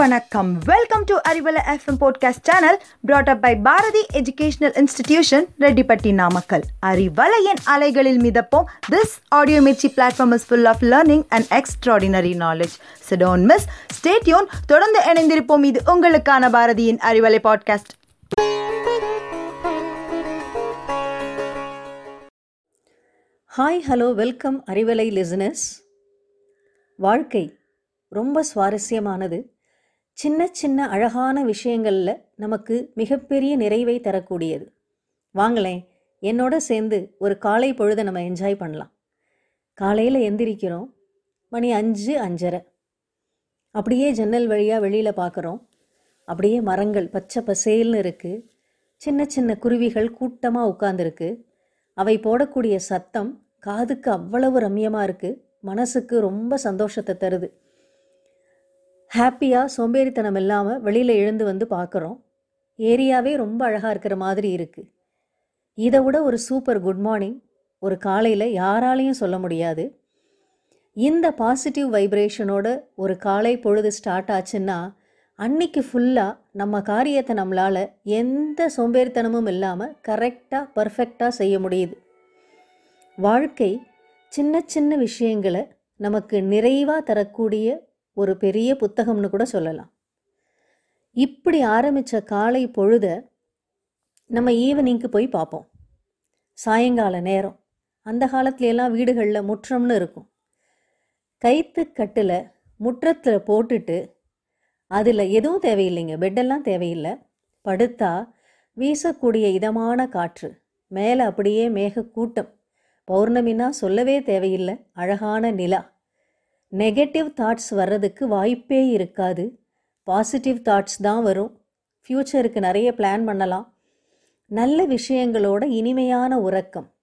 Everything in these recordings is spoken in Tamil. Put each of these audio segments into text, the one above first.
வணக்கம். Welcome to Arivalai FM podcast channel brought up by Bharathi educational institution Rettipatti Namakkal அறிவலையின் அலைகளில் மிதப்போம். This audio Mirchi platform is full of learning and extraordinary knowledge சிடோன் miss stay tuned தொடர்ந்து இணைந்திருப்போம். இது உங்களுக்கான பாரதியின் Arivalai podcast hi hello welcome Arivalai listeners வாழ்க்கை ரொம்ப சுவாரஸ்யமானது. சின்ன சின்ன அழகான விஷயங்களில் நமக்கு மிகப்பெரிய நிறைவை தரக்கூடியது. வாங்களேன் என்னோட சேர்ந்து ஒரு காலை பொழுதை நம்ம என்ஜாய் பண்ணலாம். காலையில் எந்திரிக்கிறோம் மணி அஞ்சு அஞ்சரை. அப்படியே ஜன்னல் வழியாக வெளியில் பார்க்குறோம் அப்படியே மரங்கள் பச்சை பசேல்னு இருக்குது சின்ன சின்ன குருவிகள் கூட்டமாக உட்காந்துருக்கு அவை போடக்கூடிய சத்தம் காதுக்கு அவ்வளவு ரம்யமாக இருக்குது மனசுக்கு ரொம்ப சந்தோஷத்தை தருது. ஹாப்பியாக சோம்பேறித்தனம் இல்லாமல் வெளியில் எழுந்து வந்து பார்க்குறோம் ஏரியாவே ரொம்ப அழகாக இருக்கிற மாதிரி இருக்குது இதை விட ஒரு சூப்பர் குட் மார்னிங் ஒரு காலையில் யாராலையும் சொல்ல முடியாது. இந்த பாசிட்டிவ் வைப்ரேஷனோட ஒரு காலை பொழுது ஸ்டார்ட் ஆச்சுன்னா அன்னைக்கு ஃபுல்லாக நம்ம காரியத்தை நம்மளால் எந்த சோம்பேறித்தனமும் இல்லாமல் கரெக்டாக பர்ஃபெக்டாக செய்ய முடியுது. வாழ்க்கை சின்ன சின்ன விஷயங்களை நமக்கு நிறைவாக தரக்கூடிய ஒரு பெரிய புத்தகம்னு கூட சொல்லலாம். இப்படி ஆரம்பித்த காலை பொழுத நம்ம ஈவினிங்க்கு போய் பார்ப்போம். சாயங்கால நேரம். அந்த காலத்துலலாம் வீடுகளில் முற்றம்னு இருக்கும். கைத்து கட்டில் முற்றத்தில் போட்டுட்டு அதில் எதுவும் தேவையில்லைங்க. பெட்டெல்லாம் தேவையில்லை. படுத்தா வீசக்கூடிய இதமான காற்று மேலே அப்படியே மேகக்கூட்டம். பௌர்ணமினா சொல்லவே தேவையில்லை. அழகான நிலா. நெகட்டிவ் தாட்ஸ் வர்றதுக்கு வாய்ப்பே இருக்காது. பாசிட்டிவ் தாட்ஸ் தான் வரும். ஃப்யூச்சருக்கு நிறைய பிளான் பண்ணலாம். நல்ல விஷயங்களோட இனிமையான உறக்கம்.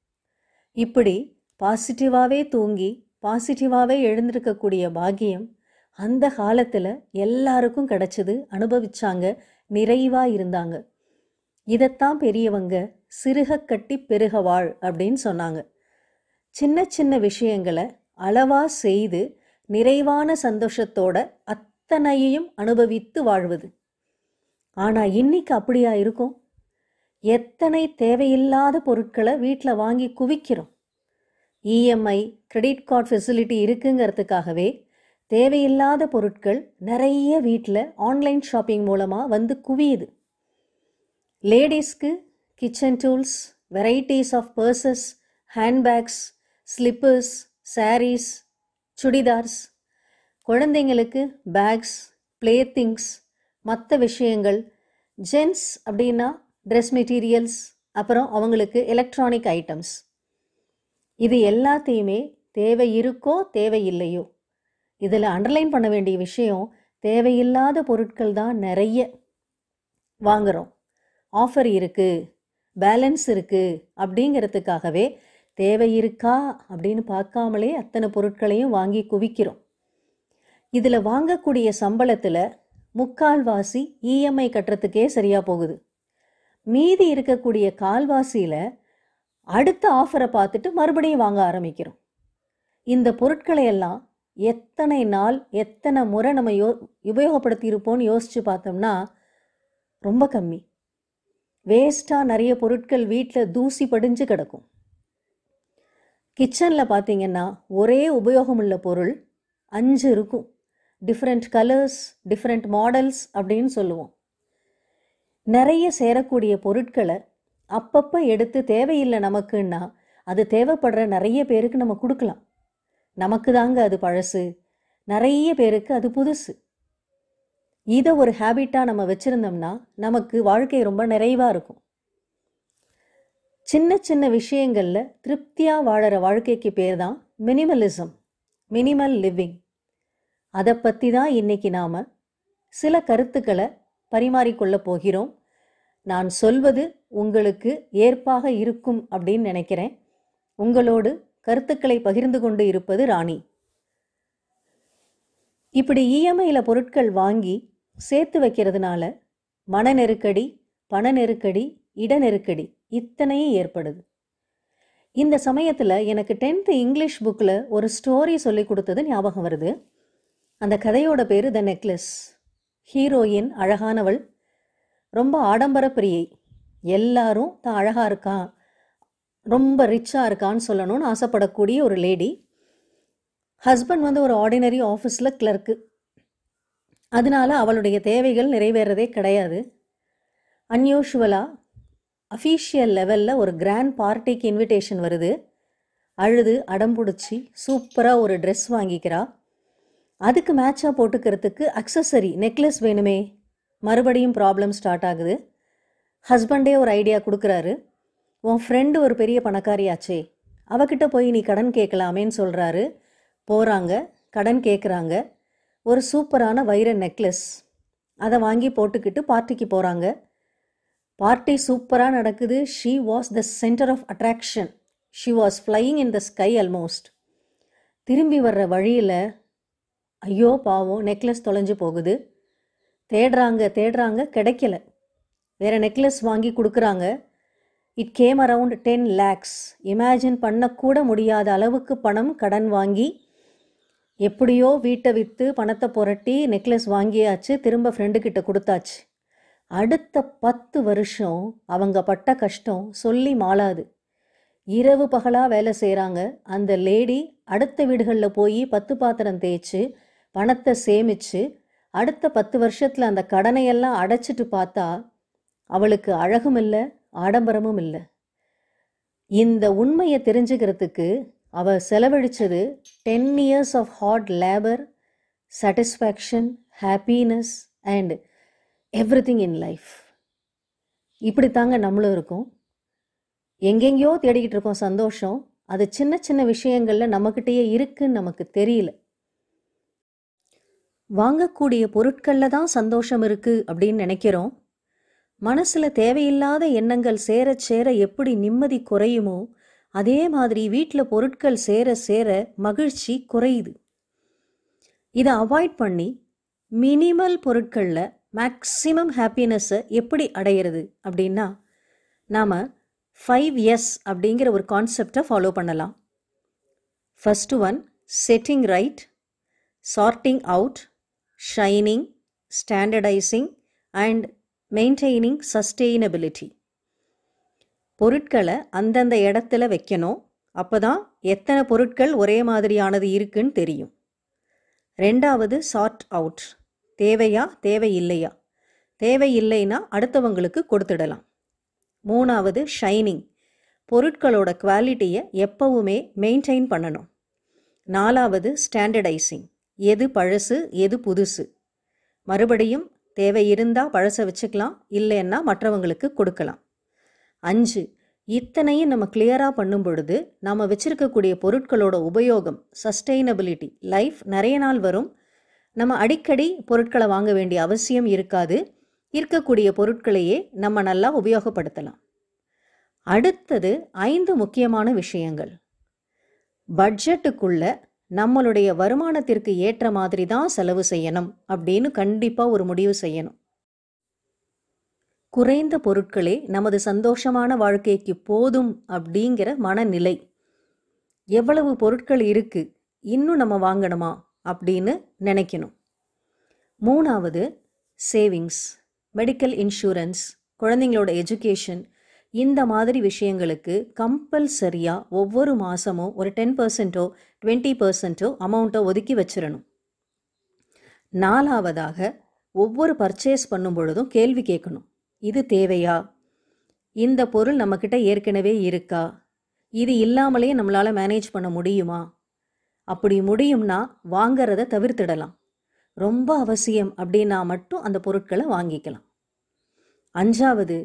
இப்படி பாசிட்டிவாகவே தூங்கி பாசிட்டிவாகவே எழுந்திருக்கக்கூடிய பாக்கியம் அந்த காலத்தில் எல்லாருக்கும் கிடச்சிது அனுபவிச்சாங்க நிறைவாக இருந்தாங்க. இதைத்தான் பெரியவங்க சிறுக கட்டி பெருக வாழ் அப்படின்னு சொன்னாங்க. சின்ன சின்ன விஷயங்களை அளவாக செய்து நிறைவான சந்தோஷத்தோட அத்தனையையும் அனுபவித்து வாழ்வது. ஆனால் இன்னைக்கு அப்படியா இருக்கும்? எத்தனை தேவையில்லாத பொருட்களை வீட்டில் வாங்கி குவிக்கிறோம்? இஎம்ஐ கிரெடிட் கார்டு ஃபெசிலிட்டி இருக்குங்கிறதுக்காகவே தேவையில்லாத பொருட்கள் நிறைய வீட்டில் ஆன்லைன் ஷாப்பிங் மூலமாக வந்து குவியுது. லேடிஸ்க்கு kitchen tools varieties of purses handbags slippers saris chudidars குழந்தைங்களுக்கு பேக்ஸ் ப்ளே திங்ஸ் மற்ற விஷயங்கள் ஜென்ஸ் அப்படின்னா ட்ரெஸ் மெட்டீரியல்ஸ் அப்புறம் அவங்களுக்கு எலக்ட்ரானிக் ஐட்டம்ஸ் இது எல்லாத்தையுமே தேவை இருக்கோ தேவையில்லையோ இதில் அண்டர்லைன் பண்ண வேண்டிய விஷயம் தேவையில்லாத பொருட்கள் தான் நிறைய வாங்குகிறோம் ஆஃபர் இருக்குது பேலன்ஸ் இருக்குது அப்படிங்கிறதுக்காகவே தேவை இருக்கா அப்படின்னு பார்க்காமலே அத்தனை பொருட்களையும் வாங்கி குவிக்கிறோம். இதில் வாங்கக்கூடிய சம்பளத்தில் முக்கால்வாசி இஎம்ஐ கட்டுறதுக்கே சரியாக போகுது. மீதி இருக்கக்கூடிய கால்வாசியில் அடுத்த ஆஃபரை பார்த்துட்டு மறுபடியும் வாங்க ஆரம்பிக்கிறோம். இந்த பொருட்களை எல்லாம் எத்தனை நாள் எத்தனை முறை நம்ம யோ உபயோகப்படுத்தியிருப்போம்னு யோசித்து பார்த்தோம்னா ரொம்ப கம்மி. வேஸ்ட்டாக நிறைய பொருட்கள் வீட்டில் தூசி படிஞ்சு கிடக்கும். கிச்சனில் பார்த்தீங்கன்னா ஒரே உபயோகமுள்ள பொருள் அஞ்சு இருக்கும். டிஃப்ரெண்ட் கலர்ஸ் டிஃப்ரெண்ட் மாடல்ஸ் அப்படின்னு சொல்லுவோம். நிறைய சேரக்கூடிய பொருட்களை அப்பப்போ எடுத்து தேவையில்லை நமக்குன்னா அது தேவைப்படுற நிறைய பேருக்கு நம்ம கொடுக்கலாம். நமக்கு தாங்க அது பழசு. நிறைய பேருக்கு அது புதுசு. இதை ஒரு ஹேபிட்டாக நம்ம வச்சுருந்தோம்னா நமக்கு வாழ்க்கை ரொம்ப நிறைவாக இருக்கும். சின்ன சின்ன விஷயங்களில் திருப்தியாக வாழற வாழ்க்கைக்கு பேர் தான் மினிமலிசம் மினிமல் லிவிங். அதை பற்றி தான் இன்றைக்கி நாம் சில கருத்துக்களை பரிமாறிக்கொள்ள போகிறோம். நான் சொல்வது உங்களுக்கு ஏற்பாக இருக்கும் அப்படின்னு நினைக்கிறேன். உங்களோடு கருத்துக்களை பகிர்ந்து கொண்டு இருப்பது ராணி. இப்படி இஎம்ஐயில் பொருட்கள் வாங்கி சேர்த்து வைக்கிறதுனால மன நெருக்கடி பண நெருக்கடி இட நெருக்கடி இத்தனையும் ஏற்படுது. இந்த சமயத்தில் எனக்கு டென்த்து இங்கிலீஷ் புக்கில் ஒரு ஸ்டோரி சொல்லி கொடுத்தது ஞாபகம் வருது. அந்த கதையோட பேர் த நெக்லஸ் ஹீரோயின் அழகானவள். ரொம்ப ஆடம்பர பிரியை. எல்லாரும் தான் அழகாக இருக்கா ரொம்ப ரிச்சாக இருக்கான்னு சொல்லணும்னு ஆசைப்படக்கூடிய ஒரு லேடி ஹஸ்பண்ட் வந்து ஒரு ஆர்டினரி ஆஃபீஸில் கிளர்க்கு அதனால அவளுடைய தேவைகள் நிறைவேறதே கிடையாது. அன்யூஷுவலாக அஃபீஷியல் லெவலில் ஒரு கிராண்ட் பார்ட்டிக்கு இன்விடேஷன் வருது. அழுது அடம்பிடிச்சி சூப்பராக ஒரு ட்ரெஸ் வாங்கிக்கிறா. அதுக்கு மேட்சாக போட்டுக்கிறதுக்கு அக்சசரி நெக்லஸ் வேணுமே. மறுபடியும் ப்ராப்ளம் ஸ்டார்ட் ஆகுது. ஹஸ்பண்டே ஒரு ஐடியா கொடுக்குறாரு. உன் ஃப்ரெண்டு ஒரு பெரிய பணக்காரியாச்சே. அவகிட்ட போய் நீ கடன் கேட்கலாமேன்னு சொல்கிறாரு போகிறாங்க கடன் கேட்குறாங்க ஒரு சூப்பரான வைர நெக்லஸ் அதை வாங்கி போட்டுக்கிட்டு பார்ட்டிக்கு போகிறாங்க பார்ட்டி சூப்பராக நடக்குது. She was the centre of attraction she was flying in the sky almost திரும்பி வர்ற வழியில் ஐயோ பாவம் நெக்லஸ் தொலைஞ்சு போகுது. தேடுறாங்க தேடுறாங்க கிடைக்கல. வேறு நெக்லஸ் வாங்கி கொடுக்குறாங்க. It came around ten lakhs imagine பண்ணக்கூட முடியாத அளவுக்கு பணம் கடன் வாங்கி எப்படியோ வீட்டை விற்று பணத்தை புரட்டி நெக்லஸ் வாங்கியாச்சு. திரும்ப ஃப்ரெண்டுக்கிட்ட கொடுத்தாச்சு. அடுத்த பத்து வருஷம் அவங்க பட்ட கஷ்டம் சொல்லி மாளாது. இரவு பகலாக வேலை செய்கிறாங்க அந்த லேடி அடுத்த வீடுகளில் போய் பத்து பாத்திரம் தேய்ச்சி பணத்தை சேமித்து அடுத்த பத்து வருஷத்தில் அந்த கடனையெல்லாம் அடைச்சிட்டு பார்த்தா அவளுக்கு அழகும் இல்லை ஆடம்பரமும் இல்லை. இந்த உண்மையை தெரிஞ்சுக்கிறதுக்கு அவள் செலவழித்தது ten years of hard labour satisfaction happiness and everything in life இப்படி தாங்க நம்மளும் இருக்கோம். எங்கெங்கேயோ தேடிக்கிட்டு இருக்கோம் சந்தோஷம். அது சின்ன சின்ன விஷயங்களில் நம்மக்கிட்டேயே இருக்குன்னு நமக்கு தெரியல. வாங்கக்கூடிய பொருட்களில் தான் சந்தோஷம் இருக்குது அப்படின்னு நினைக்கிறோம். மனசில் தேவையில்லாத எண்ணங்கள் சேர சேர எப்படி நிம்மதி குறையுமோ அதே மாதிரி வீட்டில் பொருட்கள் சேர சேர மகிழ்ச்சி குறையுது. இதை அவாய்ட் பண்ணி மினிமல் பொருட்களில் மேக்ஸிமம் ஹாப்பினஸ்ஸை எப்படி அடையிறது அப்படின்னா நாம் ஃபைவ் எஸ் அப்படிங்கிற ஒரு கான்செப்டை ஃபாலோ பண்ணலாம். First one setting right sorting out shining standardising and maintaining sustainability பொருட்களை அந்தந்த இடத்துல வைக்கணும். அப்போ தான் எத்தனை பொருட்கள் ஒரே மாதிரியானது இருக்குன்னு தெரியும். ரெண்டாவது சார்ட் அவுட் தேவையா தேவையில்லையா? தேவையில்லைன்னா அடுத்தவங்களுக்கு கொடுத்துடலாம். மூணாவது ஷைனிங் பொருட்களோட குவாலிட்டியை எப்பவுமே மெயின்டைன் பண்ணணும். நாலாவது ஸ்டாண்டர்டைசிங் எது பழசு எது புதுசு. மறுபடியும் தேவை இருந்தால் பழசை வச்சுக்கலாம் இல்லைன்னா மற்றவங்களுக்கு கொடுக்கலாம். அஞ்சு இத்தனையும் நம்ம கிளியராக பண்ணும் பொழுது நம்ம வச்சுருக்கக்கூடிய பொருட்களோட உபயோகம் சஸ்டெயினபிலிட்டி லைஃப் நிறைய நாள் வரும் நம்ம அடிக்கடி பொருட்களை வாங்க வேண்டிய அவசியம் இருக்காது. இருக்கக்கூடிய பொருட்களையே நம்ம நல்லா உபயோகப்படுத்தலாம். அடுத்தது ஐந்து முக்கியமான விஷயங்கள். பட்ஜெட்டுக்குள்ள நம்மளுடைய வருமானத்திற்கு ஏற்ற மாதிரி தான் செலவு செய்யணும் அப்படின்னு கண்டிப்பாக ஒரு முடிவு செய்யணும். குறைந்த பொருட்களே நமது சந்தோஷமான வாழ்க்கைக்கு போதும் அப்படிங்கிற மனநிலை. எவ்வளவு பொருட்கள் இருக்கு இன்னும் நம்ம வாங்கணுமா? அப்படின்னு நினைக்கணும். மூணாவது சேவிங்ஸ் மெடிக்கல் இன்சூரன்ஸ் குழந்தைங்களோட எஜுகேஷன் இந்த மாதிரி விஷயங்களுக்கு கம்பல்சரியாக ஒவ்வொரு மாதமும் ஒரு டென் பர்சன்ட்டோ டுவெண்ட்டி பர்சன்ட்டோ அமௌண்ட்டோ ஒதுக்கி வச்சிடணும். நாலாவதாக ஒவ்வொரு பர்ச்சேஸ் பண்ணும் பொழுதும் கேள்வி கேட்கணும். இது தேவையா? இந்த பொருள் நம்மக்கிட்ட ஏற்கனவே இருக்கா? இது இல்லாமலே நம்மளால் மேனேஜ் பண்ண முடியுமா? அப்படி முடியும்னா வாங்கிறத தவிர்த்திடலாம். ரொம்ப அவசியம் அப்படின்னா மட்டும் அந்த பொருட்களை வாங்கிக்கலாம். அஞ்சாவது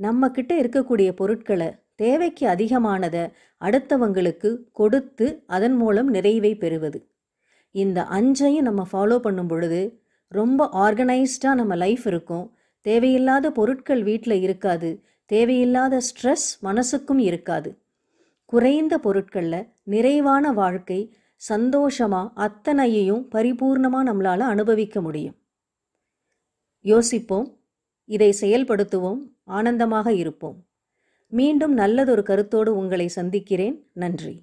நம்மக்கிட்ட இருக்கக்கூடிய பொருட்களை தேவைக்கு அதிகமானதை அடுத்தவங்களுக்கு கொடுத்து அதன் மூலம் நிறைவை பெறுவது. இந்த அஞ்சையும் நம்ம ஃபாலோ பண்ணும் பொழுது ரொம்ப ஆர்கனைஸ்டாக நம்ம லைஃப் இருக்கும். தேவையில்லாத பொருட்கள் வீட்டில் இருக்காது. தேவையில்லாத ஸ்ட்ரெஸ் மனசுக்கும் இருக்காது. குறைந்த பொருட்களில் நிறைவான வாழ்க்கை சந்தோஷமாக அத்தனையையும் பரிபூர்ணமாக நம்மளால் அனுபவிக்க முடியும். யோசிப்போம் இதை செயல்படுத்துவோம் ஆனந்தமாக இருப்போம். மீண்டும் நல்லதொரு கருத்தோடு உங்களை சந்திக்கிறேன். நன்றி.